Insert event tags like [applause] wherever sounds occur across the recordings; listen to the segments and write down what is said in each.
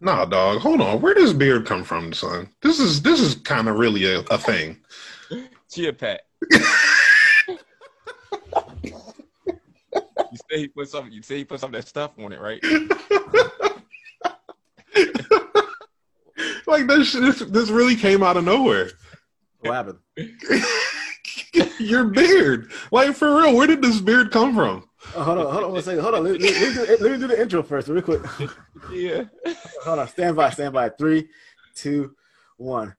Nah, dog. Hold on. Where does beard come from, son? This is this is kind of really a, a thing. [laughs] Chia pet. [laughs] you say he put some. You say he put some of that stuff on it, right? [laughs] like this, this, this really came out of nowhere. What happened? [laughs] Your beard, like for real, where did this beard come from? Oh, hold on, hold on one second. Hold on. Let, let, let, me do, let me do the intro first, real quick. [laughs] yeah. Hold on. Stand by. Stand by. Three, two, one.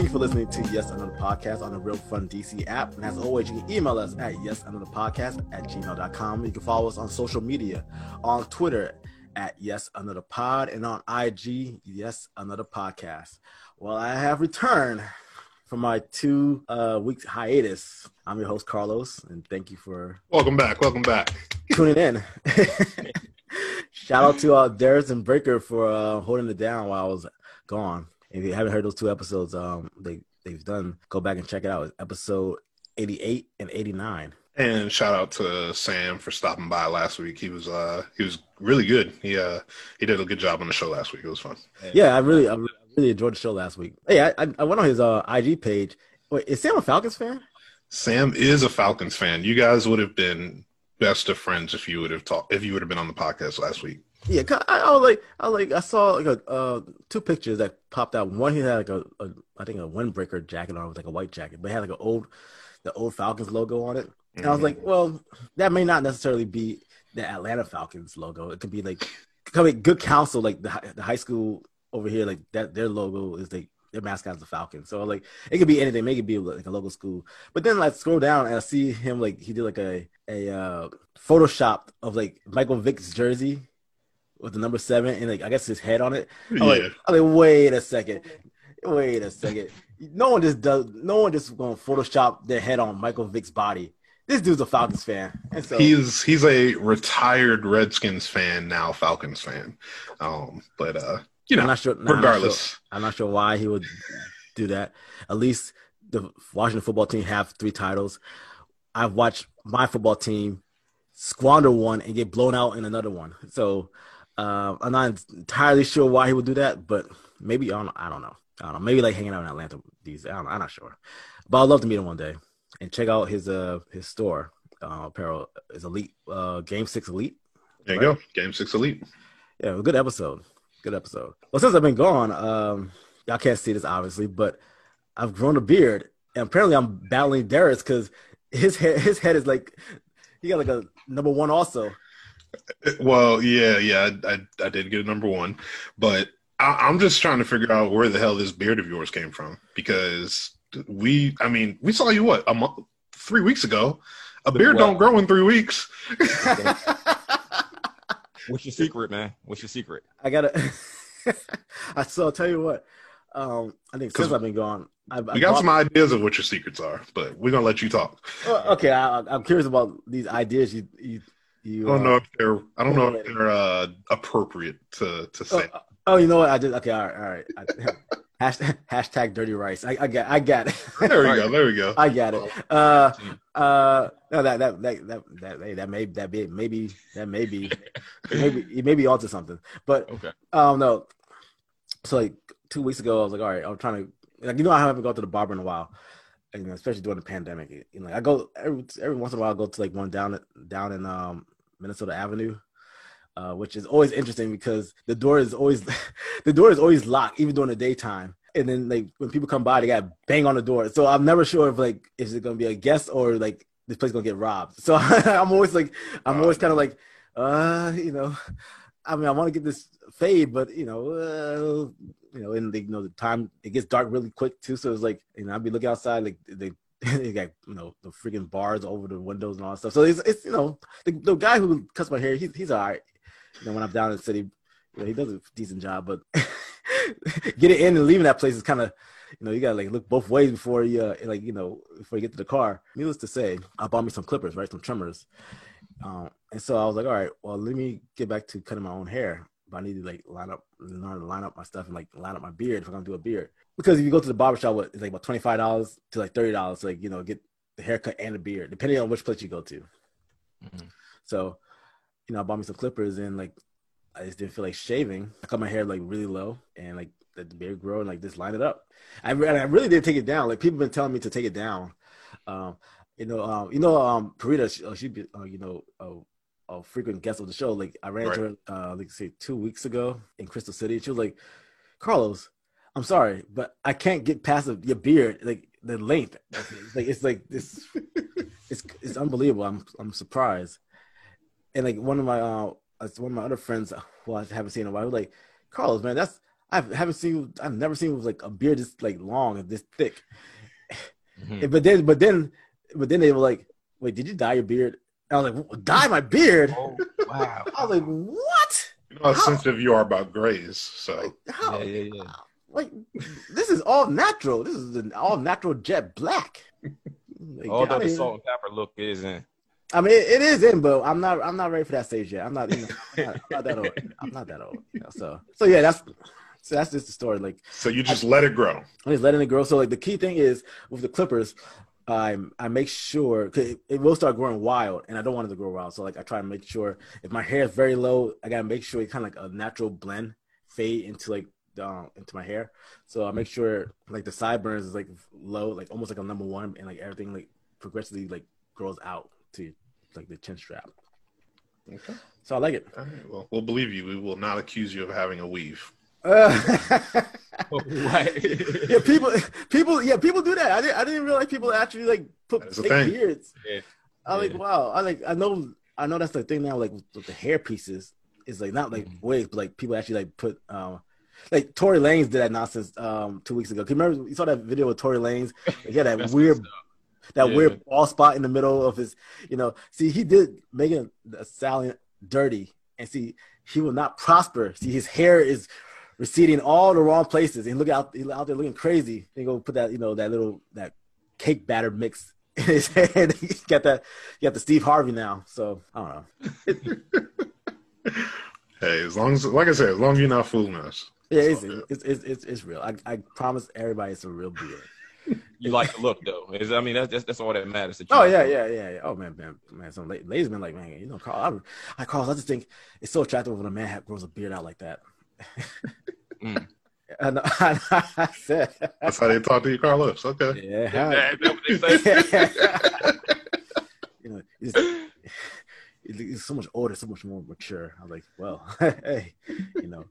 Thank you for listening to Yes Another Podcast on the Real Fun DC app. And as always, you can email us at yesanotherpodcast at gmail.com. You can follow us on social media on Twitter at Yes Another Pod and on IG, Yes Another Podcast. Well, I have returned from my two uh, week hiatus. I'm your host, Carlos, and thank you for Welcome back. Welcome back. tuning in. [laughs] Shout out to uh, Darius and Breaker for uh, holding it down while I was gone. If you haven't heard those two episodes, um, they they've done, go back and check it out. It's episode 88 and 89. And shout out to Sam for stopping by last week. He was uh he was really good. He uh he did a good job on the show last week. It was fun. Yeah, I really, I really enjoyed the show last week. Hey, I, I I went on his uh, IG page. Wait, is Sam a Falcons fan? Sam is a Falcons fan. You guys would have been best of friends if you would have talked if you would have been on the podcast last week. Yeah, I, I was like, I was like, I saw like a uh, two pictures that popped out. One, he had like a, a I think a windbreaker jacket on, with like a white jacket, but it had like an old, the old Falcons logo on it. And I was like, well, that may not necessarily be the Atlanta Falcons logo. It could be like, could be good counsel, like the the high school over here, like that their logo is like their mascot is the Falcons. So like it could be anything. Make it be like a local school. But then like scroll down and I see him like he did like a a uh, Photoshop of like Michael Vick's jersey with the number seven and like I guess his head on it. I'm like, I'm like, wait a second, wait a second. No one just does. No one just gonna Photoshop their head on Michael Vick's body. This dude's a Falcons fan, and so He's he's a retired Redskins fan now, Falcons fan. Um, but uh, you know, I'm not sure. nah, I'm not regardless. sure- I'm not sure why he would do that. At least the Washington football team have three titles. I've watched my football team squander one and get blown out in another one. So uh, I'm not entirely sure why he would do that, but maybe I don't, I don't know. I don't know. Maybe like hanging out in Atlanta these. I don't, I'm not sure, but I'd love to meet him one day and check out his uh his store. Uh, apparel is elite. Uh, Game Six Elite. There you go. Game six elite. Yeah, good episode. Good episode. Well, since I've been gone, um, y'all can't see this obviously, but I've grown a beard, and apparently I'm battling Darius because his head, his head is like he got like a number one also. Well, yeah, yeah, I, I, I did get a number one, but I, I'm just trying to figure out where the hell this beard of yours came from because we, I mean, we saw you what a month, three weeks ago. A beard Well- don't grow in three weeks. [laughs] What's your secret, man? What's your secret? I gotta. I [laughs] so I'll tell you what. Um, I think since I've been gone, I've, We got some ideas of what your secrets are, but we're gonna let you talk. Well, okay, I, I'm curious about these ideas you you you. I don't uh, know if they're, I don't know if they're uh, appropriate to to Oh, say. oh, you know what? I did. Okay, all right, all right. I, [laughs] hashtag, hashtag dirty rice. I, I got, I got it. There we [laughs] go. There we go. I got it. Uh, uh, no, that that that that that hey, that may that be maybe that may be maybe you may be onto something, but Okay. um, no. So like two weeks ago, I was like, all right, I'm trying to like you know I haven't gone to the barber in a while, and, you know, especially during the pandemic. You know, I go every every once in a while. I go to like one down down in um Minnesota Avenue. Uh, which is always interesting because the door is always [laughs] the door is always locked even during the daytime. And then like when people come by they got bang on the door. So i'm never sure if like is it gonna be a guest or like this place gonna get robbed. So [laughs] i'm always like i'm always kind of like uh you know i mean i want to get this fade but you know uh, you know and they, you know the time it gets dark really quick too. So it's like you know i'd be looking outside like they [laughs] they got you know the freaking bars over the windows and all that stuff. So it's, it's you know the, the guy who cuts my hair he's, he's all right. You know when i'm down in the city you know, he does a decent job but [laughs] getting in and leaving that place is kind of you know you gotta like look both ways before you uh, like you know before you get to the car. Needless to say i bought me some clippers right some trimmers. Um, and so i was like all right well let me get back to cutting my own hair but I need to like line up, learn to line up my stuff and like line up my beard if I'm gonna do a beard. Because if you go to the barbershop, what it's like about twenty five dollars to like thirty dollars, like you know, get the haircut and the beard, depending on which place you go to. Mhm. So, you know, I bought me some clippers and like I just didn't feel like shaving. I cut my hair like really low and like let the beard grow and like just line it up. I, re- I really didn't take it down. Like people been telling me to take it down. Um, you know, um, you know, um, Parita, she, uh, she be, uh, you know, a, a frequent guest of the show. Like I ran into her, uh, like say two weeks ago in Crystal City. She was like, Carlos, I'm sorry, but I can't get past the, your beard, like the length. It's like it's like this, it's it's unbelievable. I'm I'm surprised. And like one of my uh, one of my other friends who I haven't seen in a while, was like, Carlos, man, that's I haven't seen, I've never seen with like a beard this like long and this thick. Mhm. But then, but then, but then they were like, "Wait, did you dye your beard?" And I was like, "Dye my beard?" Oh wow. [laughs] I was like, "What? You know how How? sensitive you are about grays. So Like, how? Yeah, yeah, yeah. Like, this is all natural. This is an all natural jet black." Like, Although I the mean- salt and pepper look is in. I mean, it, it is in, but I'm not. I'm not ready for that stage yet. I'm not. You know, I'm, not I'm not that old. I'm not that old. You know, so, so yeah, that's so that's just the story. Like, so you just let it grow. I'm just letting it grow. So like the key thing is with the clippers, I I make sure 'cause it, it will start growing wild, and I don't want it to grow wild. So like I try to make sure if my hair is very low, I gotta make sure it kind of like a natural blend fade into like um, into my hair. So I make sure like the sideburns is like low, like almost like a number one, and like everything like progressively like grows out to like the chin strap. Okay. So I like it. All right. Well, we'll believe you. We will not accuse you of having a weave. [laughs] Uh, Right. yeah, people, people, yeah, people do that. I didn't, I didn't realize people actually like put That's fake beards. Yeah. I like, wow. I like, I know, I know that's the thing now. Like with the hair pieces, it's like not like Mhm. wigs, but like people actually like put, um, like Tory Lanez did that nonsense um two weeks ago. 'Cause remember you saw that video with Tory Lanez? Like, he had that [laughs] weird, that Yeah. weird ball spot in the middle of his, you know. See, he did Megan Thee Stallion dirty, and see, he will not prosper. See, his hair is receding all the wrong places, and look out, he out there looking crazy. Then go put that, you know, that little that cake batter mix [laughs] in his head. [laughs] he got that, you got the Steve Harvey now. So I don't know. Hey, as long as, like I said, as long as you're not fooling us. Yeah, It's it's it's it's, it's, it's real. I, I promise everybody it's a real beard. You like the look though. Is I mean that's that's, that's all that matters. That Oh yeah, yeah, yeah, yeah. Oh man, man, man. Some ladies been like, man, you know, Carl. I, I Carl, I just think it's so attractive when a man ha- grows a beard out like that. Mm. [laughs] [laughs] I, know, I, said, [laughs] That's how they talk to you, Carlos. Okay. yeah. Is that what they say? you know, it's, it's so much older, so much more mature. I was like, well, hey, you know,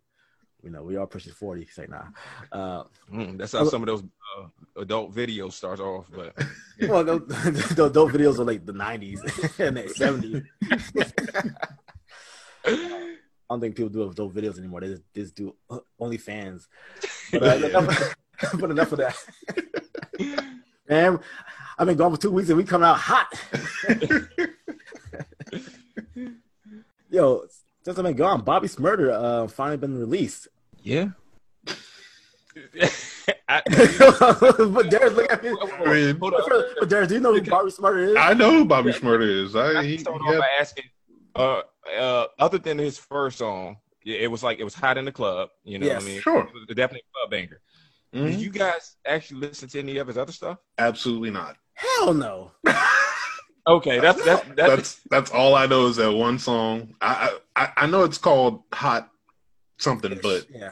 you know, we all pushing forty. Say nah. Uh, Mm, that's how some of those uh, adult videos start off. But [laughs] well, those, [laughs] those adult videos are like the '90s [laughs] and the '70s. I don't think people do adult videos anymore. They just, they just do uh, OnlyFans. But, uh, enough, but enough of that. Man, I've been gone for two weeks and we come out hot. Yo, since I've been gone, Bobby Shmurda uh, finally been released. yeah. [laughs] I, [laughs] but Darius, look at me. I mean, Hold on. But Darius, do you know who Bobby Shmurda is? I know who Bobby Shmurda is. I, I he, can start he off had- by asking, uh, uh, other than his first song, it was like it was hot in the club. You know Yes. what I mean? Sure. It was definitely a club banger. Mhm. Did you guys actually listen to any of his other stuff? Absolutely not. Hell no. [laughs] Okay, that's that's that's, That's that's all I know is that one song. I I, I know it's called Hot something, but yeah.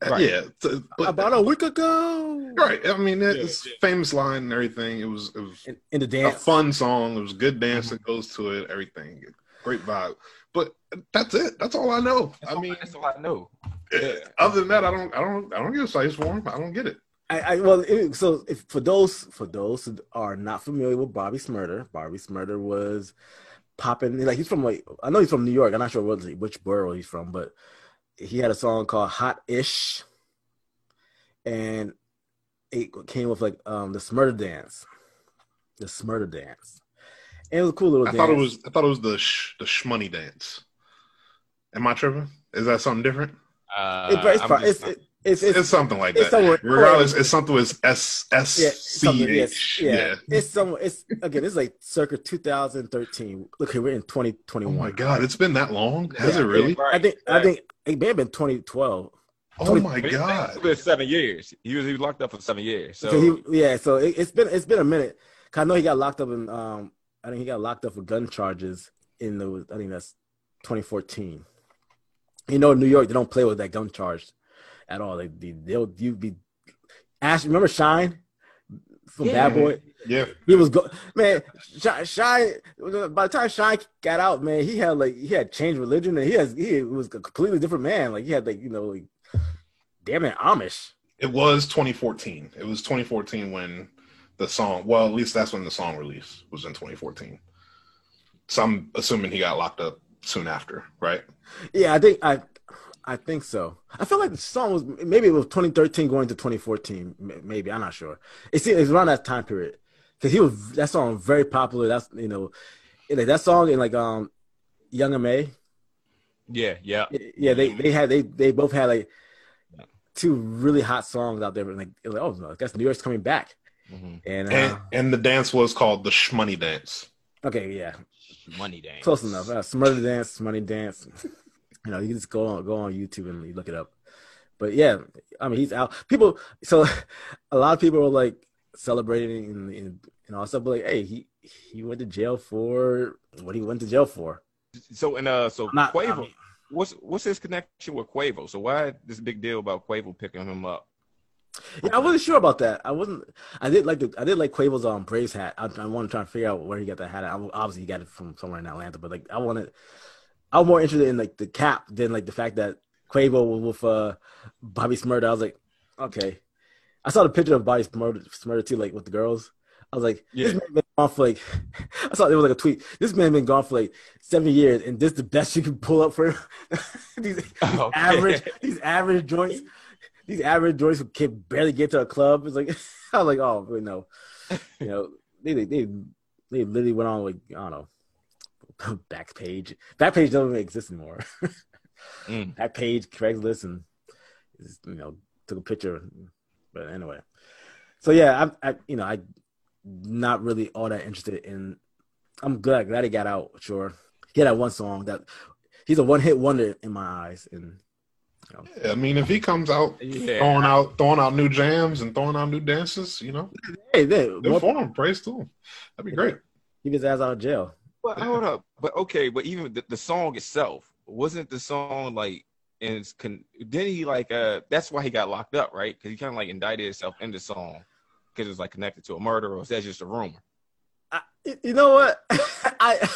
Uh, right. yeah, t- but, About a week ago. right. I mean, it's Yeah, yeah. famous line and everything. It was it was In, in the a dance. fun song. It was good mm-hmm. dance that goes to it. Everything, great vibe. But that's it. That's all I know. that's I all, mean, that's all I know. Eh, other than that, I don't I don't I don't get a size for him. I don't get it. I, I well, it, so if, for those for those who are not familiar with Bobby Shmurda, Bobby Shmurda was popping like he's from like I know he's from New York. I'm not sure what which borough he's from, but he had a song called Hot Ish, and it came with like um the Shmurda dance, the Shmurda dance, and it was a cool little. I dance. thought it was I thought it was the sh, the shmoney dance. Am I tripping? Is that something different? Uh, It- it's, I'm just- it's, it- it's, It's, it's, something like it's that. somewhere- Regardless, it's something with S S Yeah, C yes, yeah. Yeah. It's some. It's again. It's like circa 2013. Look here, we're in Oh 2021. my god, it's been that long? Has Yeah, it really? Right, I think. I think It may have been 2012. Oh 20 my It's god! been seven years. He was, he was locked up for seven years. So So he, yeah, so it, it's been it's been a minute. 'Cause I know he got locked up in um I think he got locked up for gun charges in the I think that's 2014. You know, in New York they don't play with that gun charge at all. They, they they'll you be Ash. Remember Shyne from Yeah. Bad Boy? Yeah, He was go man. Shyne, Shyne. By the time Shyne got out, man, he had like he had changed religion and he has he was a completely different man. Like he had like you know like damn it Amish. it was 2014. It was 2014 when the song. Well, at least that's when the song release was in 2014. So I'm assuming he got locked up soon after, right? Yeah, I think I, I think so. I feel like the song was maybe it was 2013 going to 2014. Maybe I'm not sure. It's it's around that time period because he was that song was very popular. That's you know, like that song and like um, Young M.A. yeah, yeah. Yeah, they they had they they both had like two really hot songs out there. But like, like oh, I guess New York's coming back. Mhm. And, uh, And and the dance was called the Shmoney Dance. okay, yeah, Money dance. close enough. Uh, Shmurda dance, money dance. [laughs] you know, you just go on go on YouTube and you look it up. But yeah, I mean, he's out. People, so [laughs] a lot of people are like celebrating and and, and all stuff. But like, hey, he he went to jail for what he went to jail for. So and uh, so I'm not- I Quavo. mean- what's what's his connection with Quavo? So why this big deal about Quavo picking him up? Yeah, I wasn't sure about that. I wasn't. I did like the. I did like Quavo's um Braves hat. I, I want to try and figure out where he got that hat. At. I, obviously, he got it from somewhere in Atlanta. But like, I wanted. I was more interested in like the cap than like the fact that Quavo was with uh Bobby Shmurda. I was like, okay. I saw the picture of Bobby Shmurda, Shmurda too, like with the girls. I was like, Yeah. this man been gone for like. [laughs] I saw it was like a tweet. This man been gone for like seven years, and this the best you can pull up for him. [laughs] these, [laughs] these Okay. average, these average joints these average joints who can barely get to a club. It's like I was like, oh, wait, no, you know, they they they, they literally went on like I don't know, [laughs] Backpage. Backpage doesn't even exist anymore. [laughs] Mm. Backpage, Craigslist, and you know took a picture. But anyway, so yeah, I, I you know I not really all that interested in. I'm glad glad he got out. Sure, he had that one song that he's a one hit wonder in my eyes, and Yeah, I mean, if he comes out Yeah. throwing out throwing out new jams and throwing out new dances, you know, hey, they, good for him. Praise to him. That'd be great. he gets ass out of jail. But hold up. But okay, but even the, the song itself wasn't the song like and it's con- then he like uh that's why he got locked up right because he kind of like indicted himself in the song because it was like connected to a murder or is that just a rumor? I, you know what? [laughs] I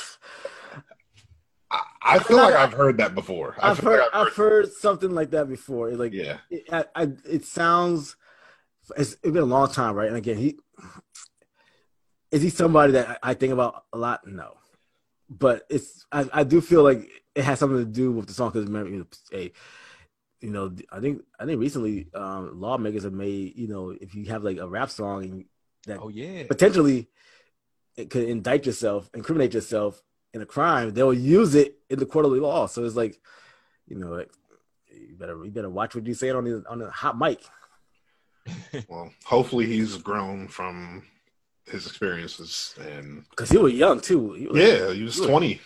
I, I feel like I've heard that before. I I've heard like I've heard something like that before. It's like Yeah, it, I, I, it sounds. It's, it's been a long time, right? And again, he is he somebody that I I think about a lot? No, but it's I, I do feel like it has something to do with the song because remember, you know, a you know, I think I think recently um, lawmakers have made you know if you have like a rap song and that Oh yeah. potentially it could indict yourself, incriminate yourself in a crime, they'll use it in the court of law. So it's like, you know, like, you better you better watch what you say on the on the hot mic. [laughs] well, hopefully he's grown from his experiences and Because he was young too. He was- yeah, he was he was- 20.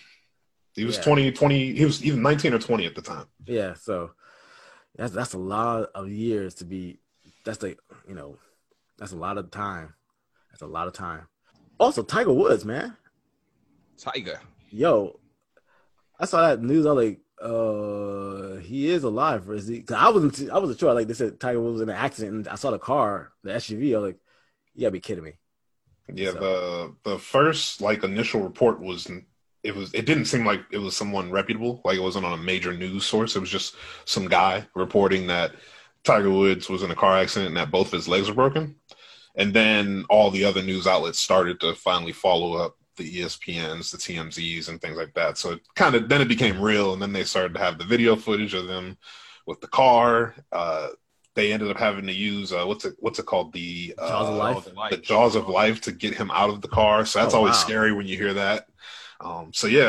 He was Yeah. 20, 20, he was even 19 or 20 at the time. Yeah, so that's that's a lot of years to be. That's like you know, that's a lot of time. That's a lot of time. Also, Tiger Woods, man. Tiger. Yo, I saw that news. I was like, uh, he is alive, or is he? Cause I wasn't, I wasn't sure. Like they said, Tiger Woods was in an accident, and I saw the car, the SUV. I was like, you gotta be kidding me. Yeah, So- the the first like initial report was it was it didn't seem like it was someone reputable, like it wasn't on a major news source. It was just some guy reporting that Tiger Woods was in a car accident and that both of his legs were broken. And then all the other news outlets started to finally follow up the ESPNs, the TMZs, and things like that. So it kind of then it became real, and then they started to have the video footage of them with the car. Uh, they ended up having to use uh, what's it what's it called the uh, Jaws of Life? the jaws of life to get him out of the car. So that's Oh, always wow. scary when you hear that. Um, so yeah,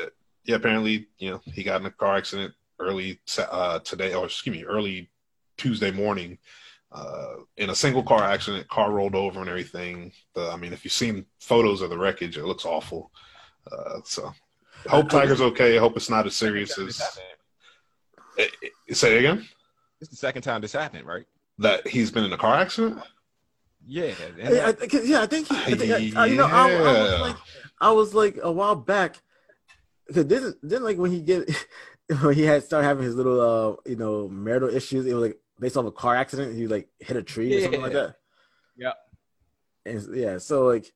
uh, yeah. Apparently, you know, he got in a car accident early uh, today, or excuse me, early Tuesday morning. Uh, in a single car accident, car rolled over and everything. The, I mean, if you've seen photos of the wreckage, it looks awful. Uh, so, hope Tiger's okay. Hope it's not as serious as. Eh, eh, Say it again. It's the second time this happened, right? That he's been in a car accident. Yeah. and Yeah, I, think- yeah, I think. He, I think I, I- you know, I, I was like, I was like a while back. Because then, then like when he get [laughs] when he had started having his little, uh, you know, marital issues, it was like based off a car accident. He like hit a tree or something like that. Yeah. And yeah, so like,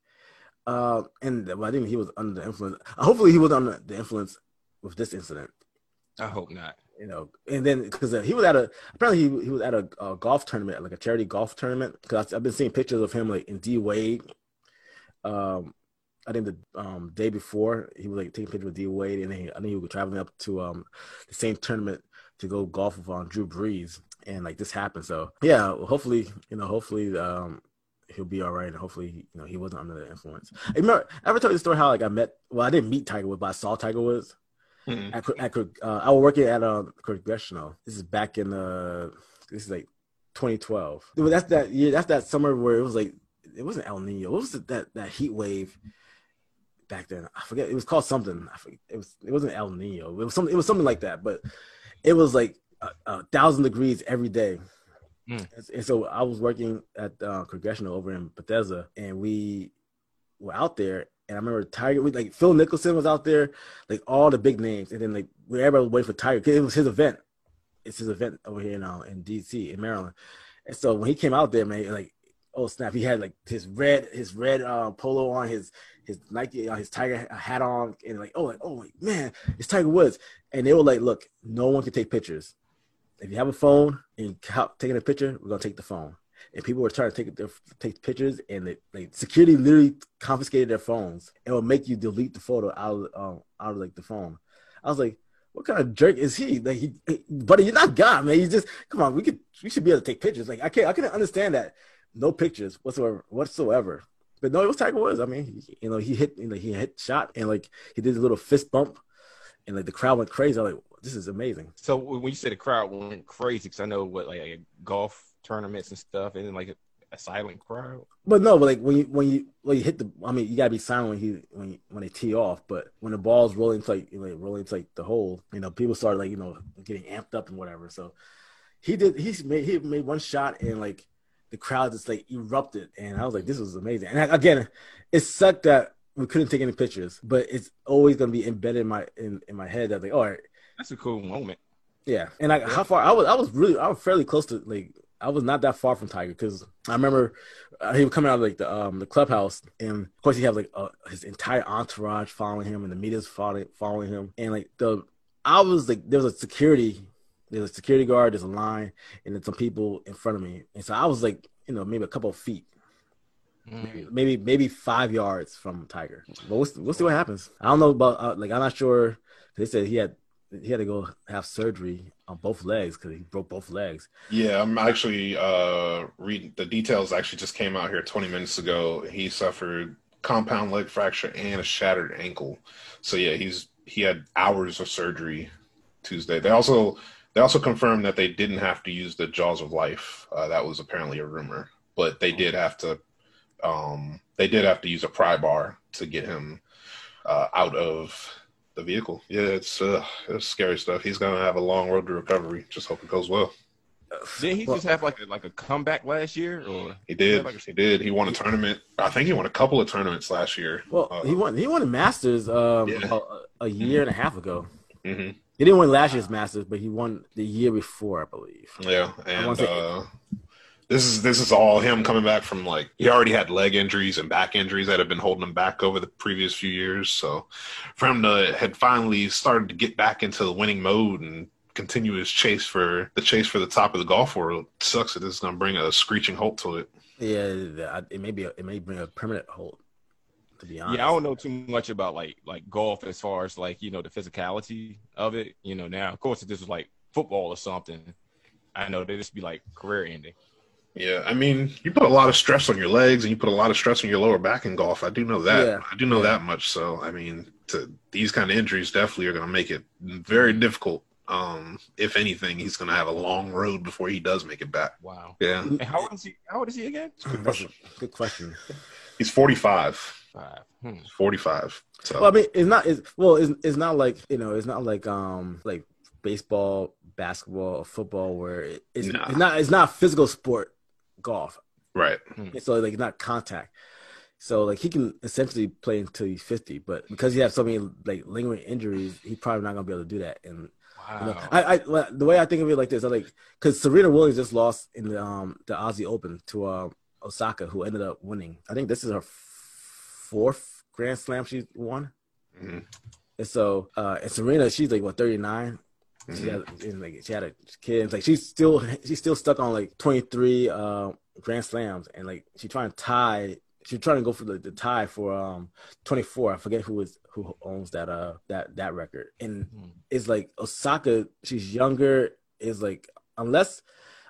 uh, and well, I think he was under the influence. Hopefully, he was under the influence with this incident. I hope not. You know, and then because uh, he was at a apparently he, he was at a, a golf tournament, like a charity golf tournament. Because I've been seeing pictures of him like in D Wade. Um, I think the um day before he was like taking pictures with D Wade, and then he, I think he was traveling up to um the same tournament to go golf with um, Drew Brees, and like this happened. So yeah, hopefully you know, hopefully um he'll be all right, and hopefully you know he wasn't under the influence. I remember I ever told you the story how like I met well I didn't meet Tiger Woods, but I saw Tiger Woods Mhm. at, at uh, I was working at a congressional. This is back in uh this is like 2012. Well, That's that year. That's that summer where it was like it wasn't El Nino. What was it, that that heat wave back then? I forget. It was called something. I forget. It was it wasn't El Nino. It was something. It was something like that. But it was like a, a thousand degrees every day. Mm. And, and so I was working at uh, congressional over in Bethesda, and we were out there. And I remember Tiger, we, like Phil Mickelson was out there, like all the big names, and then like everybody waiting for Tiger it was his event. It's his event over here now in DC in Maryland. And so when he came out there, man, like oh snap, he had like his red his red uh, polo on, his his Nike uh, his Tiger hat on, and like oh like oh like, man, it's Tiger Woods. And they were like, look, no one can take pictures. If you have a phone and taking a picture, we're gonna take the phone. And people were trying to take their, take pictures, and they, like security literally confiscated their phones. It will make you delete the photo out of um, out of like the phone. I was like, what kind of jerk is he? Like, he, buddy, you're not God, man. You just come on. We could we should be able to take pictures. Like, I can't I couldn't understand that. No pictures whatsoever whatsoever. But no, it was Tiger Woods. I mean, he, you know, he hit you know, he hit shot and like he did a little fist bump, and like the crowd went crazy. I was like, this is amazing. So when you say the crowd went crazy, because I know what like golf tournaments and stuff, and then like a, a silent crowd. But no, but like when you when you when you hit the, I mean, you gotta be silent when he when you, when they tee off. But when the ball's rolling to like, like rolling to like the hole, you know, people start like you know getting amped up and whatever. So he did. He made he made one shot and like the crowd just like erupted, and I was like, this was amazing. And again, it sucked that we couldn't take any pictures, but it's always gonna be embedded in my in, in my head that like, all right, That's a cool moment. yeah, and like how far I was, I was really, I was fairly close to like, I was not that far from Tiger because I remember uh, he was coming out of like the um the clubhouse, and of course he had like uh, his entire entourage following him, and the media's following following him, and like the I was like there was a security, there's a security guard, there's a line, and then some people in front of me, and so I was like you know maybe a couple of feet, Mm. maybe maybe five yards from Tiger. But we'll, we'll see what happens. I don't know about uh, like I'm not sure. They said he had he had to go have surgery on both legs because he broke both legs. Yeah, I'm actually uh reading the details. Actually, just came out here 20 minutes ago. He suffered compound leg fracture and a shattered ankle. So yeah, he's he had hours of surgery Tuesday. They also they also confirmed that they didn't have to use the jaws of life. Uh, that was apparently a rumor, but they did have to. Um, they did have to use a pry bar to get him uh, out of the vehicle. Yeah, it's uh, it's scary stuff. He's gonna have a long road to recovery. Just hope it goes well. Didn't he Well- just have like a, like a comeback last year? Or He did. like a- He did. He won a tournament. I think he won a couple of tournaments last year. Well, Uh, he won he won a Masters um, Yeah. a, a year and a half ago. hmm He didn't win last year's Masters, but he won the year before, I believe. Yeah, and say- uh, this is this is all him coming back from like he already had leg injuries and back injuries that have been holding him back over the previous few years. So for him to had finally started to get back into the winning mode and continue his chase for the chase for the top of the golf world sucks that this is going to bring a screeching halt to it. Yeah, it may be a, it may bring a permanent halt. To be honest, yeah, I don't know too much about like like golf as far as like you know the physicality of it. You know, now of course if this was like football or something, I know they just be like career ending. Yeah, I mean, you put a lot of stress on your legs and you put a lot of stress on your lower back in golf. I do know that. Yeah. I do know Yeah. that much. So, I mean, to, these kind of injuries definitely are going to make it very difficult. Um, if anything, he's going to have a long road before he does make it back. Wow. Yeah, And how old is he? How old is he again? good question. Good question. he's 45. Hmm. 45. So, Well, I mean, it's not. It's well, it's, it's not like you know, it's not like um like baseball basketball or football where it's, Nah. it's not it's not a physical sport golf. Right. So like not contact. So like he can essentially play until he's fifty, but because he has so many like lingering injuries, he's probably not gonna be able to do that. And Wow. you know, I, I the way I think of it like this, I like because Serena Williams just lost in the um the Aussie Open to uh, Osaka, who ended up winning. I think this is her fourth Grand Slam she won. Mhm. And so uh and Serena, she's like what thirty nine. She Mhm. had and, like she had a kid. It's like she's still she's still stuck on like twenty three uh, Grand Slams, and like she's trying to tie. She's trying to go for the, the tie for um twenty four. I forget who is who owns that uh that that record. And Mhm. it's like Osaka. She's younger. Is like unless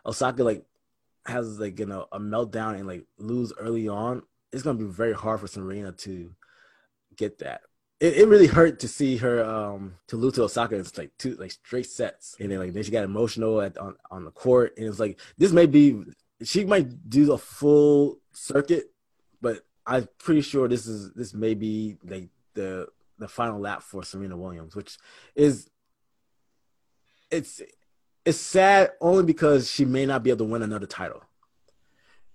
Osaka like has like you know a meltdown and like lose early on, it's gonna be very hard for Serena to get that. It, it really hurt to see her um to lose to Osaka. in like two like straight sets, and then like then she got emotional at on on the court, and it's like this may be she might do the full circuit, but I'm pretty sure this is this may be like the the final lap for Serena Williams, which is it's it's sad only because she may not be able to win another title.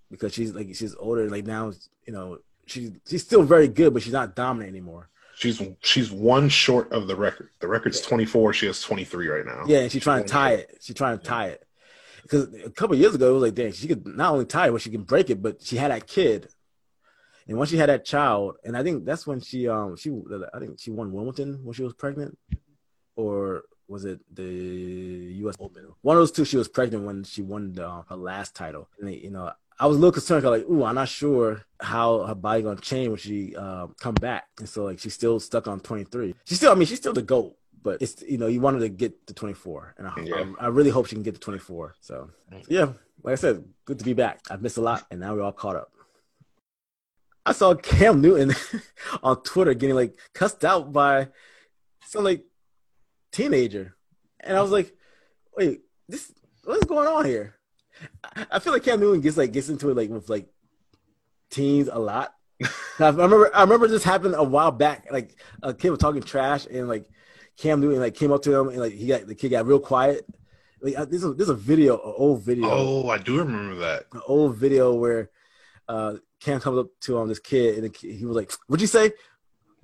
Because she's like she's older. Like now you know she's she's still very good but she's not dominant anymore She's she's one short of the record. The record's 24. She has 23 right now. yeah and she's trying to tie it she's trying to tie it because a couple years ago it was like dang she could not only tie it but she can break it but she had that kid and once she had that child and i think that's when she um she i think she won wimbledon when she was pregnant or was it the U.S. Open? One of those two. She was pregnant when she won the, uh, her last title, and they, you know, I was a little concerned. 'cause, Like, ooh, I'm not sure how her body gonna change when she uh, come back, and so like she's still stuck on 23. She's still, I mean, she's still the goat, but it's you know, you wanted to get to 24, and I, Yeah. I, I really hope she can get to 24. So yeah, like I said, good to be back. I've missed a lot, and now we're all caught up. I saw Cam Newton [laughs] on Twitter getting like cussed out by some like teenager, and I was like, "Wait, this what's going on here?" I- feel like Cam Newton gets like gets into it like with like teens a lot. I remember I remember this happened a while back. Like a kid was talking trash, and like Cam Newton like came up to him, and like he got the kid got real quiet. Like uh, this is this is a video, an old video Oh, I do remember that. an old video where uh Cam comes up to um this kid and the kid, he was like, "What'd you say?"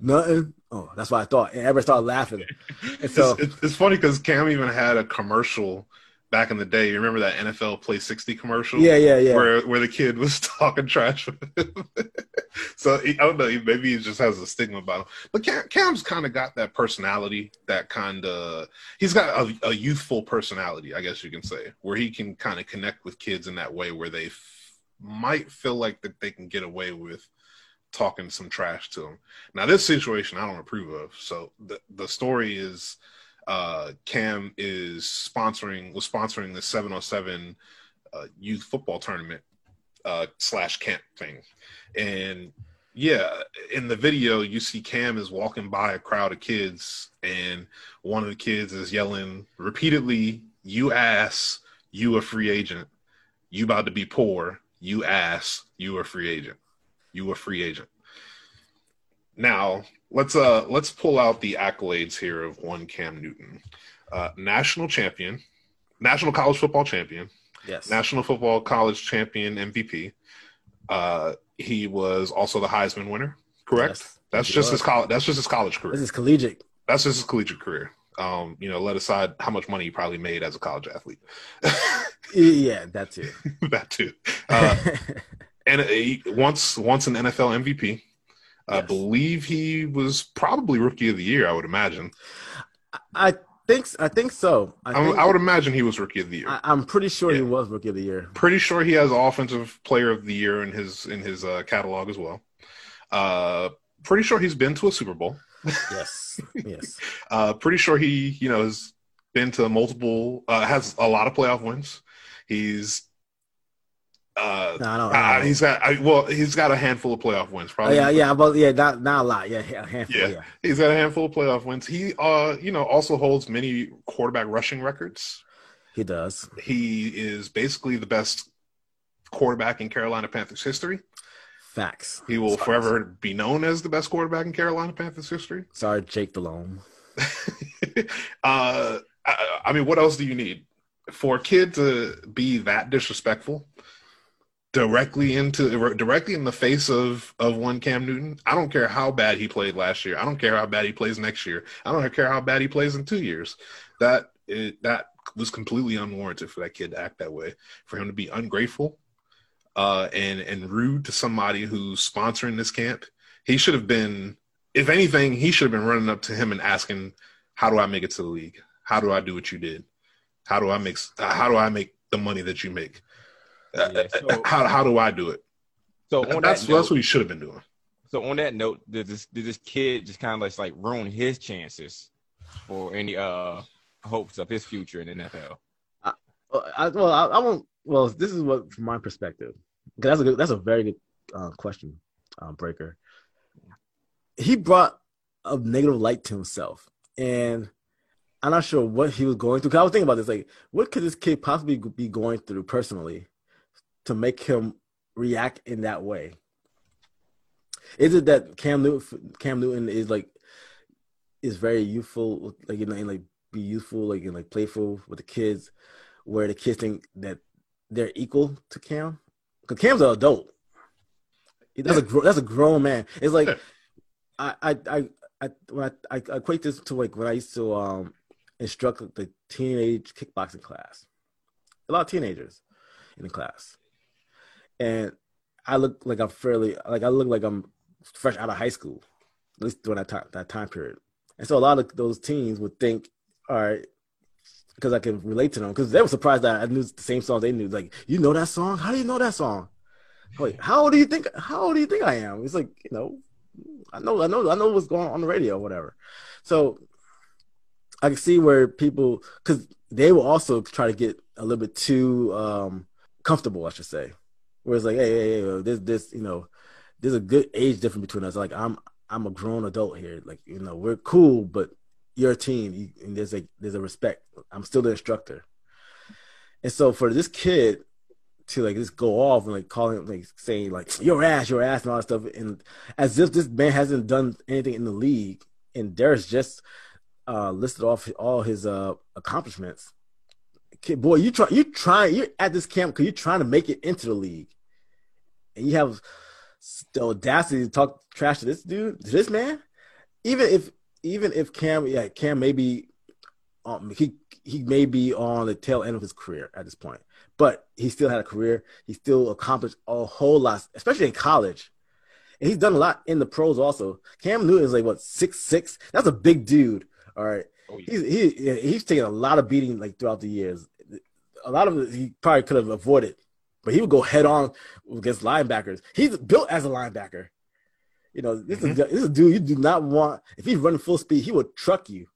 Nothing. Oh, that's what I thought, and everybody started laughing. [laughs] And so it's, it's, it's funny because Cam even had a commercial back in the day. You remember that NFL Play 60 commercial? yeah, yeah, yeah. Where where the kid was [laughs] talking trash. with him. [laughs] so he, I don't know. he- Maybe he just has a stigma about him. But Cam, Cam's kind of got that personality. That kind of he's got a, a youthful personality, I guess you can say, where he can kind of connect with kids in that way, where they f- might feel like that they can get away with talking some trash to him. Now, this situation I don't approve of. So the the story is uh, Cam is sponsoring was sponsoring the 707 uh, youth football tournament uh, slash camp thing, and yeah, in the video you see Cam is walking by a crowd of kids, and one of the kids is yelling repeatedly, "You ass, you a free agent. You about to be poor. You ass, you a free agent. You a free agent." Now let's uh let's pull out the accolades here of one Cam Newton, uh, national champion, national college football champion, yes, national football college champion MVP. Uh, he was also the Heisman winner. Correct. Yes. That's just was. his college. That's just his college career. this is collegiate. That's just his collegiate career. Um, you know, let aside how much money he probably made as a college athlete. [laughs] yeah, that too. [laughs] that too. Uh, [laughs] and once once an NFL MVP. I believe he was probably rookie of the year. I would imagine. I think I think so. I, think, I would imagine he was rookie of the year. I, I'm pretty sure he was rookie of the year. Pretty sure he has offensive player of the year in his in his uh, catalog as well. Uh, pretty sure he's been to a Super Bowl. Yes, [laughs] yes. Uh, pretty sure he you know has been to multiple uh, has a lot of playoff wins. He's uh, No, I don't. uh, I don't. he's got I, well he's got a handful of playoff wins. Oh, Probably yeah, yeah, but yeah, not not a lot. Yeah, yeah, a handful. Yeah. Yeah, He's got a handful of playoff wins. He, uh, you know, also holds many quarterback rushing records. he does. He is basically the best quarterback in Carolina Panthers history. Facts. He will Sorry. forever be known as the best quarterback in Carolina Panthers history. Sorry, Jake Delhomme. [laughs] uh, I, I mean, what else do you need for a kid to be that disrespectful? Directly into directly in the face of of one Cam Newton. I don't care how bad he played last year. I don't care how bad he plays next year. I don't care how bad he plays in two years. That it, that was completely unwarranted for that kid to act that way. For him to be ungrateful uh, and and rude to somebody who's sponsoring this camp. He should have been, if anything, he should have been running up to him and asking, "How do I make it to the league? How do I do what you did? How do I make how do I make the money that you make?" Uh, yeah, so, how how do I do it? So that's that note, that's what he should have been doing. So on that note, did this did this kid just kind of like, like ruin his chances for any uh hopes of his future in the NFL? I, I, well, I, I, won't. Well, this is what from my perspective. That's a good, that's a very good uh, question, um, Breaker. He brought a negative light to himself, and I'm not sure what he was going through. Cause I was thinking about this, like, what could this kid possibly be going through personally to make him react in that way? Is it that Cam Newton, Cam Newton is like is very youthful, like you know, and like be youthful, like and like playful with the kids, where the kids think that they're equal to Cam? Because Cam's an adult. That's yeah. a that's a grown man. It's like [laughs] I I I I when I, I equate this to like when I used to um instruct the teenage kickboxing class. A lot of teenagers in the class and I look like I'm fairly like I look like I'm fresh out of high school, at least during that time that time period. And so a lot of those teens would think, all right, because I can relate to them because they were surprised that I knew the same song they knew. Like, you know that song? How do you know that song? Wait, how old do you think? How old do you think I am? It's like you know, I know, I know, I know what's going on, on the radio or whatever. So I can see where people because they will also try to get a little bit too um, comfortable, I should say, where it's like, hey, hey, hey, this, this, you know, there's a good age difference between us. Like I'm, I'm a grown adult here. Like you know, we're cool, but you're a teen, and there's a there's a respect. I'm still the instructor, and so for this kid to like just go off and like calling like saying like your ass, your ass, and all that stuff, and as if this man hasn't done anything in the league, and Darius just uh, listed off all his uh, accomplishments. Kid, boy, you try, you trying, you're at this camp because you're trying to make it into the league and you have the audacity to talk trash to this dude, to this man, even if even if Cam, yeah, Cam maybe um, he he may be on the tail end of his career at this point, but he still had a career. He still accomplished a whole lot, especially in college. And he's done a lot in the pros also. Cam Newton is like what six six. That's a big dude. All right, oh, yeah. he's he he's taken a lot of beating like throughout the years. A lot of it he probably could have avoided but he would go head on against linebackers. He's built as a linebacker. You know, this mm-hmm. is this is a dude you do not want. If he's running full speed, he would truck you,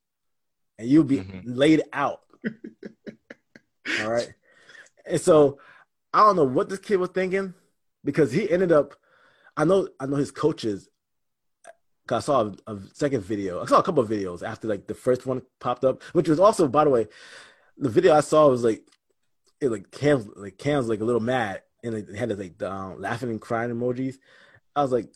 and you'll be mm-hmm. laid out. [laughs] All right, and so I don't know what this kid was thinking because he ended up. I know, I know his coaches. I saw a, a second video. I saw a couple of videos after like the first one popped up, which was also, by the way, the video I saw was like it like Cam's like Cam's like a little mad and it had like the um, laughing and crying emojis. I was like,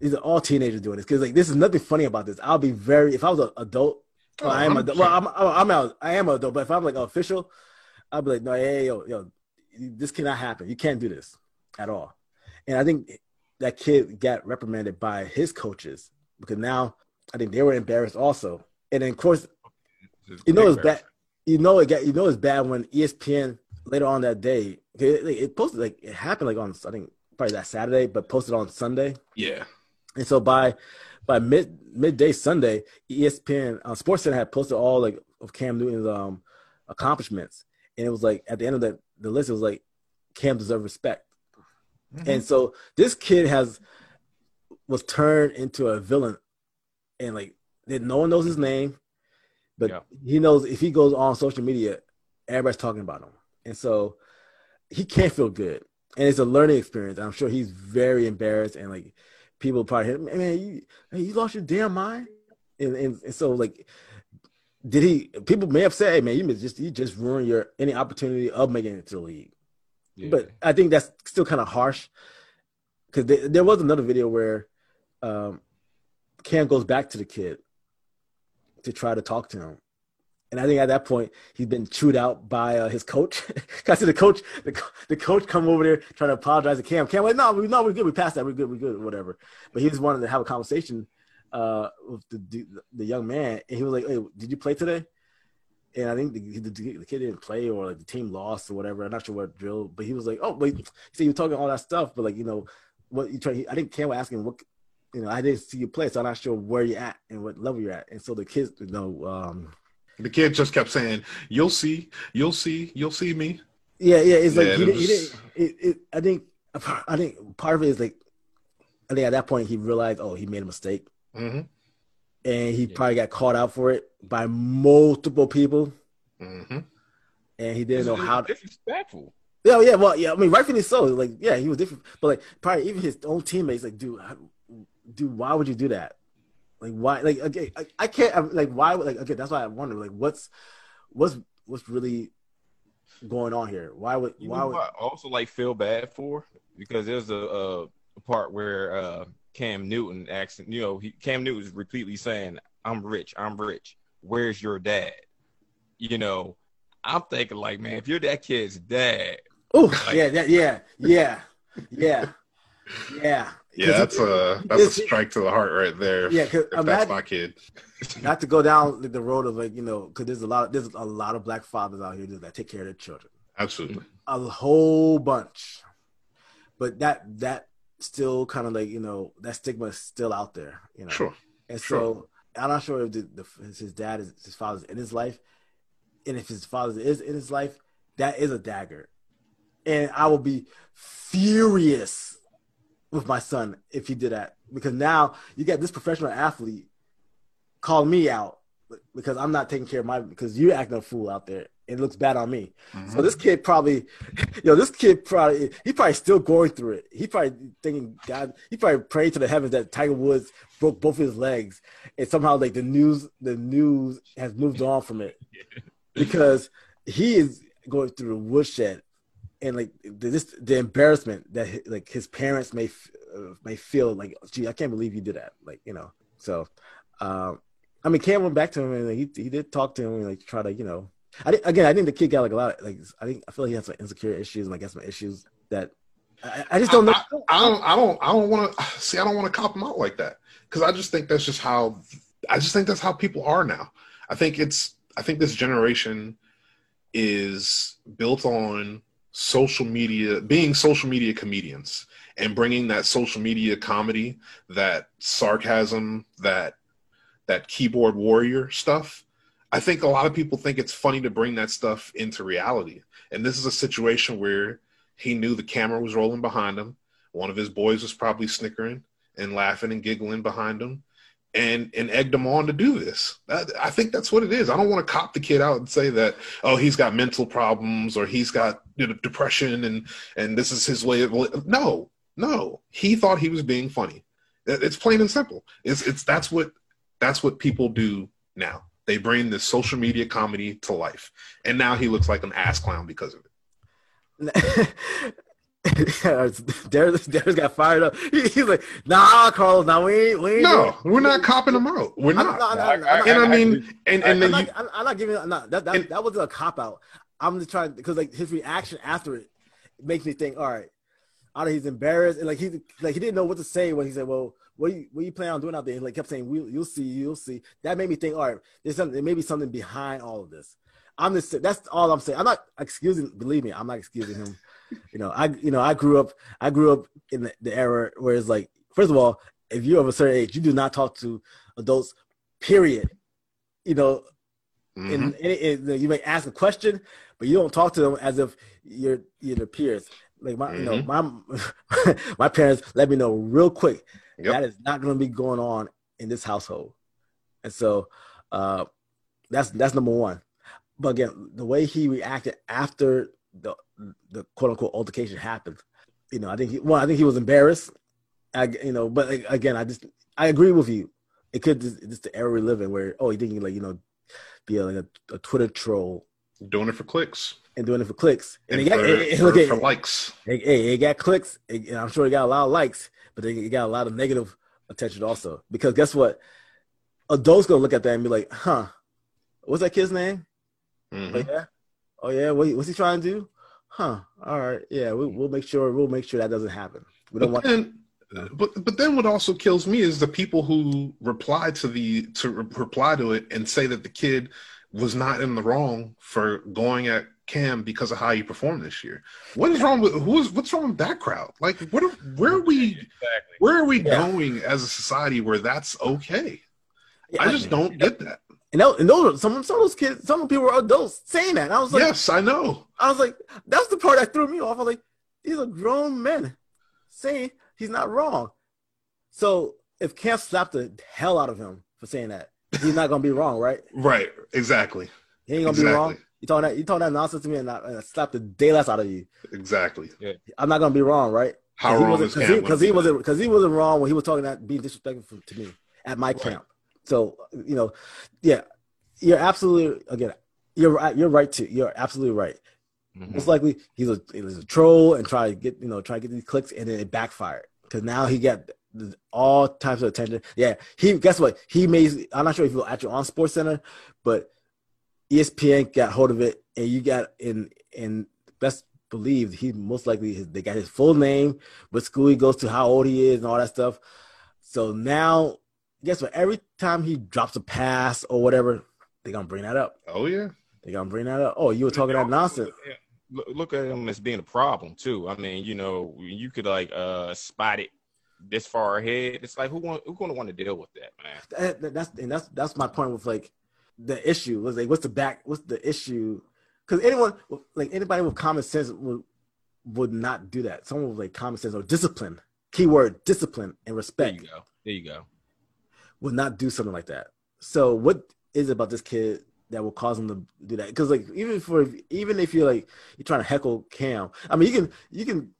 these are all teenagers doing this because like this is nothing funny about this. I'll be very if I was an adult. Oh, I am adult. Well, I'm I'm out. I am an adult, but if I'm like official, I'll be like, no, hey, yo, yo, this cannot happen. You can't do this at all. And I think that kid got reprimanded by his coaches because now I think they were embarrassed also. And then of course, you know it's bad. You know it got you know it's bad when ESPN later on that day. It, it posted like it happened like on I think probably that Saturday, but posted on Sunday. Yeah. And so by by mid midday Sunday, ESPN uh, Sports Center had posted all like of Cam Newton's um accomplishments, and it was like at the end of the the list, it was like Cam deserves respect. Mm-hmm. And so this kid has was turned into a villain, and like no one knows his name, but yeah. he knows if he goes on social media, everybody's talking about him and so he can't feel good, and it's a learning experience. I'm sure he's very embarrassed, and like people probably, hit, man, you, you lost your damn mind, and, and and so like did he people may have said hey man you just you just ruined your any opportunity of making it to the league yeah. but i think that's still kind of harsh because there was another video where um cam goes back to the kid to try to talk to him And I think at that point he's been chewed out by uh, his coach. [laughs] I see the coach, the, the coach come over there trying to apologize to Cam. Cam like, no, we no, we're good. We passed that. We're good. We're good. Whatever. But he just wanted to have a conversation uh, with the, the young man, and he was like, "Hey, did you play today?" And I think the, the, the kid didn't play, or like the team lost, or whatever. I'm not sure what drill, but he was like, "Oh, wait." He said you were talking all that stuff, but like you know, what you try. I think Cam was asking what you know, I didn't see you play, so I'm not sure where you're at and what level you're at. And so the kids, you know, um, the kid just kept saying, "You'll see, you'll see, you'll see me." Yeah, yeah. It's like Yeah, he, it didn't, he didn't. It, it, I think. I think part of it is like, I think at that point he realized, oh, he made a mistake, hmm and he Yeah. probably got caught out for it by multiple people, hmm and he didn't know It's how. disrespectful. Yeah, yeah. Well, yeah. I mean, rightfully so. Like, yeah, he was different, but like, probably even his own teammates, like, dude, how- dude, why would you do that? Like, why? Like, okay, I, I can't. I'm, like, why? Like, okay, that's why I wonder. Like, what's, what's, what's really going on here? Why would? You why would? I also like feel bad for because there's a, a, part where uh, Cam Newton asks, you know, he, Cam Newton is repeatedly saying, "I'm rich, I'm rich. Where's your dad?" You know, I'm thinking like, man, if you're that kid's dad, Oh, yeah, yeah, yeah, yeah, yeah, yeah. Yeah, that's a that's a strike to the heart right there. Yeah, 'cause if that's imagine- my kid. [laughs] not to go down the road of like you know because there's a lot of, there's a lot of black fathers out here that take care of their children Absolutely. a whole bunch but that that still kind of like you know that stigma is still out there you know Sure. and sure. so i'm not sure if the, the, his dad is his father's in his life and if his father is in his life that is a dagger and i will be furious with my son if he did that because now you got this professional athlete call me out because I'm not taking care of my because you're acting a fool out there. It looks bad on me. Mhm. So this kid probably, [laughs] yo, this kid probably he probably still going through it. He probably thinking God. He probably prayed to the heavens that Tiger Woods broke both his legs, and somehow like the news the news has moved on from it [laughs] because he is going through the woodshed and like the, this the embarrassment that like his parents may uh, may feel like gee I can't believe you did that like you know so um I mean Cam went back to him and like, he he did talk to him and like try to you know I think again I think the kid got like a lot of, like I think I feel like he has some insecure issues and like has some issues that I, I just don't know I, I don't. I don't. I don't want to see. I don't want to cop him out like that because I just think that's just how. I just think that's how people are now. I think it's. I think this generation is built on social media, being social media comedians, and bringing that social media comedy, that sarcasm, that that keyboard warrior stuff. I think a lot of people think it's funny to bring that stuff into reality, and this is a situation where he knew the camera was rolling behind him. One of his boys was probably snickering and laughing and giggling behind him and and egged him on to do this. I think that's what it is. I don't want to cop the kid out and say that oh he's got mental problems or he's got you know, depression and and this is his way of no no he thought he was being funny. It's plain and simple. It's it's that's what that's what people do now. They bring this social media comedy to life, and now he looks like an ass clown because of it. [laughs] [laughs] Darius, Darius got fired up. He, he's like, "Nah, Carlos, now we ain't, we ain't No, we're not copping him out. We're I'm not. not- No, I'm I- not- and I I- mean, and and I'm then not, you, I'm, I'm not giving. I'm not, that that, And- that wasn't a cop out. I'm just trying because like his reaction after it makes me think. All right, either he's embarrassed and like he like he didn't know what to say when he said, "Well, what you what you plan on doing out there?" And like kept saying, "We'll you'll see, you'll see." That made me think. All right, there's something. There may be something behind all of this. I'm just that's all I'm saying. I'm not excusing. Believe me, I'm not excusing him. You know, I you know I grew up. I grew up in the, the era where it's like, first of all, if you're of a certain age, you do not talk to adults. Period. You know, Mhm. and, and, and you may ask a question, but you don't talk to them as if you're you're their peers. Like my, you know, my [laughs] my parents let me know real quick Yep. that is not going to be going on in this household, and so uh, that's that's number one. But again, the way he reacted after the the quote unquote altercation happened, you know, I think he, well, I think he was embarrassed. I, you know, but again, I just I agree with you. It could just, just the era we live in where oh, he thinking like you know, be a, like a, a Twitter troll doing it for clicks and doing it for clicks. And, and, it got, for, it, it- for- look for likes. it, it, got clicks. And I'm sure it got a lot of likes, but it, got a lot of negative attention also. Because guess what? Adults gonna look at that and be like, "Huh, what's that kid's name? Mhm. Oh yeah, oh yeah. What, what's he trying to do? Huh? All right, yeah. We, we'll make sure we'll make sure that doesn't happen. We don't But want. then, but but then what also kills me is the people who reply to the to re- reply to it and say that the kid was not in the wrong for going at Cam because of how he performed this year. What is wrong with who's what's wrong with that crowd? Like what are, where are we Exactly. where are we Yeah. going as a society where that's okay? Yeah, I just don't get that. And, those, and those, some some of those kids, some of the people were adults saying that. And I was like, yes, I know. I was like, that's the part that threw me off. I was like, these are grown men saying he's not wrong. So if Cam slapped the hell out of him for saying that, he's not gonna be wrong, right? [laughs] Right, exactly. He ain't gonna Exactly. be wrong. You talking that you talking that nonsense to me and I, and I slapped the daylights out of you. Exactly. Yeah. I'm not gonna be wrong, right? How he wrong wasn't is because he, he wasn't because he wasn't wrong when he was talking that being disrespectful to me at my Right. camp. So you know, yeah, you're absolutely again. You're right. You're right too. You're absolutely right. Mhm. Most likely he's a he's a troll and try to get you know try to get these clicks and then it backfired because now he got all types of attention. Yeah, he guess what he made. I'm not sure if you're actually on Sports Center, but ESPN got hold of it and you got in in best believed he most likely his, they got his full name, what school he goes to, how old he is, and all that stuff. So now, guess what? Every time he drops a pass or whatever, they're gonna bring that up. Oh yeah. They're gonna bring that up. Oh, you were talking that nonsense. Yeah. Look, at him as being a problem too. I mean, you know, you could like uh spot it this far ahead. It's like who want who gonna want to deal with that, man? That- that- that's and that's that's my point with like the issue was like what's the back what's the issue because anyone like anybody with common sense would would not do that someone with like common sense or discipline keyword discipline and respect There you go. There you go. Would not do something like that. So what is it about this kid that will cause him to do that? Because like even for even if you're like you're trying to heckle cam i mean you can you can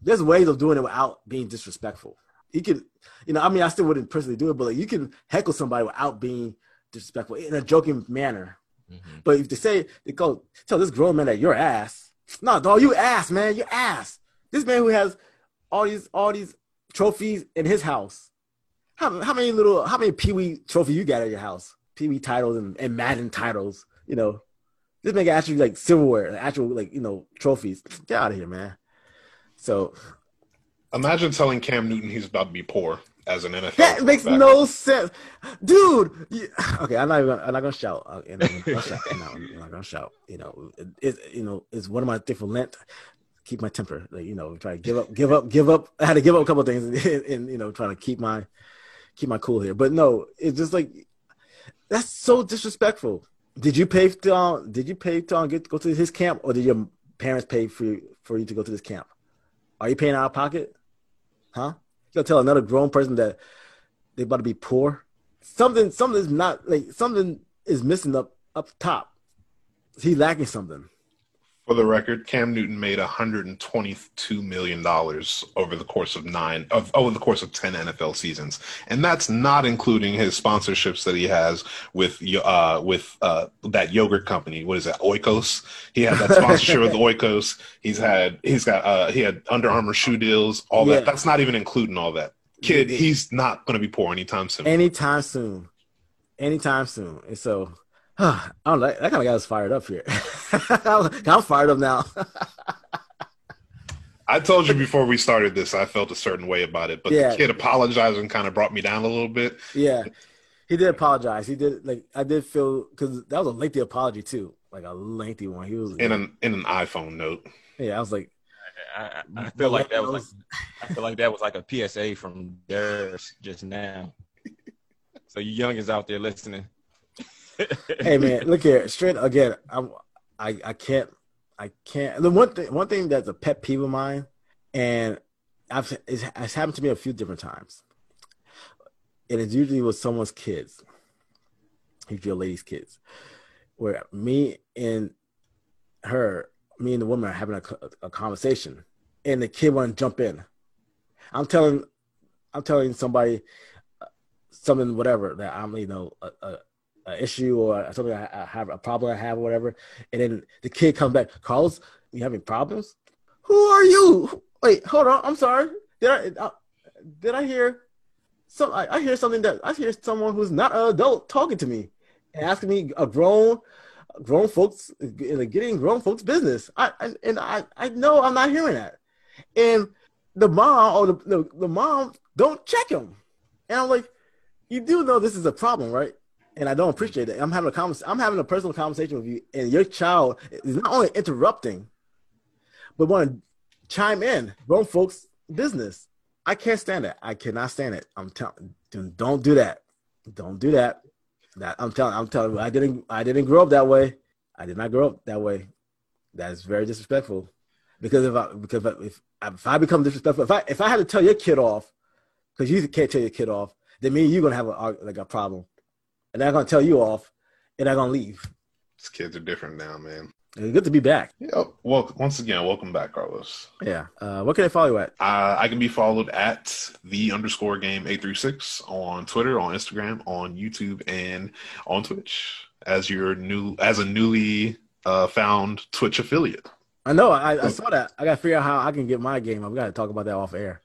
there's ways of doing it without being disrespectful. You can you know i mean i still wouldn't personally do it but like you can heckle somebody without being disrespectful in a joking manner. Mhm. but if they say they go tell this grown man that you're ass. No dog you ass man you ass. This man who has all these all these trophies in his house how, how many little how many pee-wee trophies you got at your house? Pee-wee titles and, and madden titles you know? This got actually like silverware actual like you know trophies. Get out of here man. So Imagine telling Cam Newton he's about to be poor as an NFL. that makes quarterback. no sense. Dude you- [sighs] okay i'm not even i'm not gonna shout uh, I'm not gonna shout no, I'm not gonna shout. You know it's it you know it's one of my things for lent keep my temper like you know try to give up give up give up. I had to give up a couple of things [laughs] and, and you know trying to keep my keep my cool here. But no it's just like that's so disrespectful. Did you pay to um, did you pay to um, get go to his camp or did your parents pay for you for you to go to this camp? Are you paying out of pocket? Huh? You gonna tell another grown person that they about to be poor. Something something is not like something is missing up up top. He's lacking something For the record, Cam Newton made 122 million dollars over the course of nine of over the course of 10 NFL seasons, and that's not including his sponsorships that he has with uh with uh that yogurt company. What is that? Oikos. He had that sponsorship with [laughs] Oikos. He's had he's got uh he had Under Armour shoe deals. All Yeah. that. That's not even including all that. Kid, he's not going to be poor anytime soon. anytime soon anytime soon and so I don't know, that kind of got us fired up here [laughs] i'm fired up now I told you before we started this, I felt a certain way about it, but Yeah. the kid apologizing kind of brought me down a little bit. yeah he did apologize he did like i did feel because that was a lengthy apology too like a lengthy one he was in an in an iPhone note. yeah i was like I, I- I feel like that was like I feel like that was like a PSA from Darius just now. So you youngins out there listening. [laughs] hey man, look here. Straight again, I'm I I can't I can't the one thing one thing that's a pet peeve of mine, and I've it's, it's happened to me a few different times. And it's usually with someone's kids. Usually a lady's kids. Where me and her, me and the woman are having a, a conversation and the kid wanna jump in. I'm telling I'm telling somebody uh, something whatever that I'm you know a, a, a issue or something I, I have a problem I have or whatever, and then the kid comes back, Carlos, you having problems? Who are you? Wait, hold on, I'm sorry. Did I uh, did I hear some? I, I hear something that I hear someone who's not an adult talking to me, and asking me a grown, grown folks, in the getting grown folks business. I, I and I, I know I'm not hearing that. And the mom or the, the, the mom don't check him. And I'm like, you do know this is a problem, right? And I don't appreciate it. I'm having a convers- I'm having a personal conversation with you, and your child is not only interrupting, but want to chime in. Grown folks business. I can't stand it. I cannot stand it. I'm telling don't do that. Don't do that. That I'm telling I'm telling I didn't I didn't grow up that way. I did not grow up that way. That is very disrespectful. Because if I because if if I become disrespectful, if I if I had to tell your kid off, because you can't tell your kid off, then me you're gonna have a like a problem, and I'm gonna tell you off, and I'm gonna leave. These kids are different now, man. It's good to be back. Yeah. Well, once again, welcome back, Carlos. Yeah. Uh, what can I follow you at? Uh, I can be followed at the underscore game eight three six on Twitter, on Instagram, on YouTube, and on Twitch as your new as a newly uh, found Twitch affiliate. I know. I, I saw that. I got to figure out how I can get my game. I've got to talk about that off air.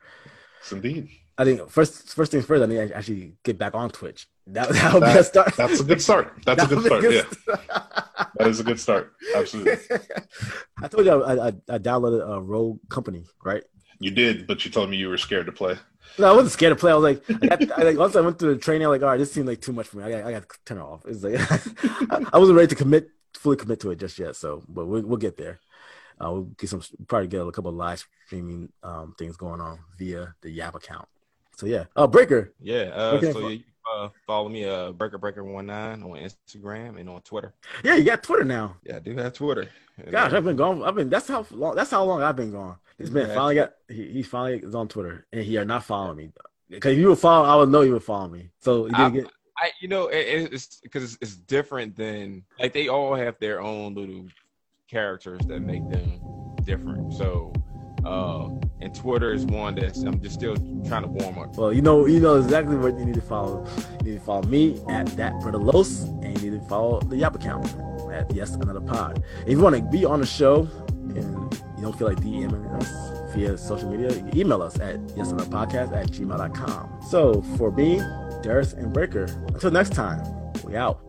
Yes, indeed. I think first first things first. I need to actually get back on Twitch. That that would that, be a start. That's a good start. That's a good start. Good yeah, that is a good start. Absolutely. [laughs] I told you I, I, I downloaded a Rogue Company, right? You did, but you told me you were scared to play. No, I wasn't scared to play. I was like, I got, I, like once I went through the training, I'm like, all right, this seemed like too much for me. I got, I got to turn it off. It's like [laughs] I, I wasn't ready to commit, fully commit to it just yet. So, but we'll, we'll get there. Uh, we'll get some, probably get a couple of live streaming um, things going on via the Yap account. So yeah, uh, Breaker. Yeah. Uh, so you uh, follow me, uh, Breaker Breaker one nine on Instagram and on Twitter. Yeah, you got Twitter now. Yeah, I do have Twitter. Gosh, I've been gone. I've been. That's how long. That's how long I've been gone. He's been yeah, finally got. He, he finally is on Twitter, and he are not following me. Because if you would follow, I would know you would follow me. So you didn't get. I, you know, it, it's because it's, it's different than like they all have their own little characters that make them different. So uh, and Twitter is one that I'm just still trying to warm up. Well, you know, you know exactly what you need to follow. You need to follow me at that Los, and you need to follow the Yap account at Yet Another Pod. If you want to be on the show and you don't feel like DMing us via social media, email us at Yet Another Podcast at gmail.com. So for me, Darius and Breaker, until next time, we out.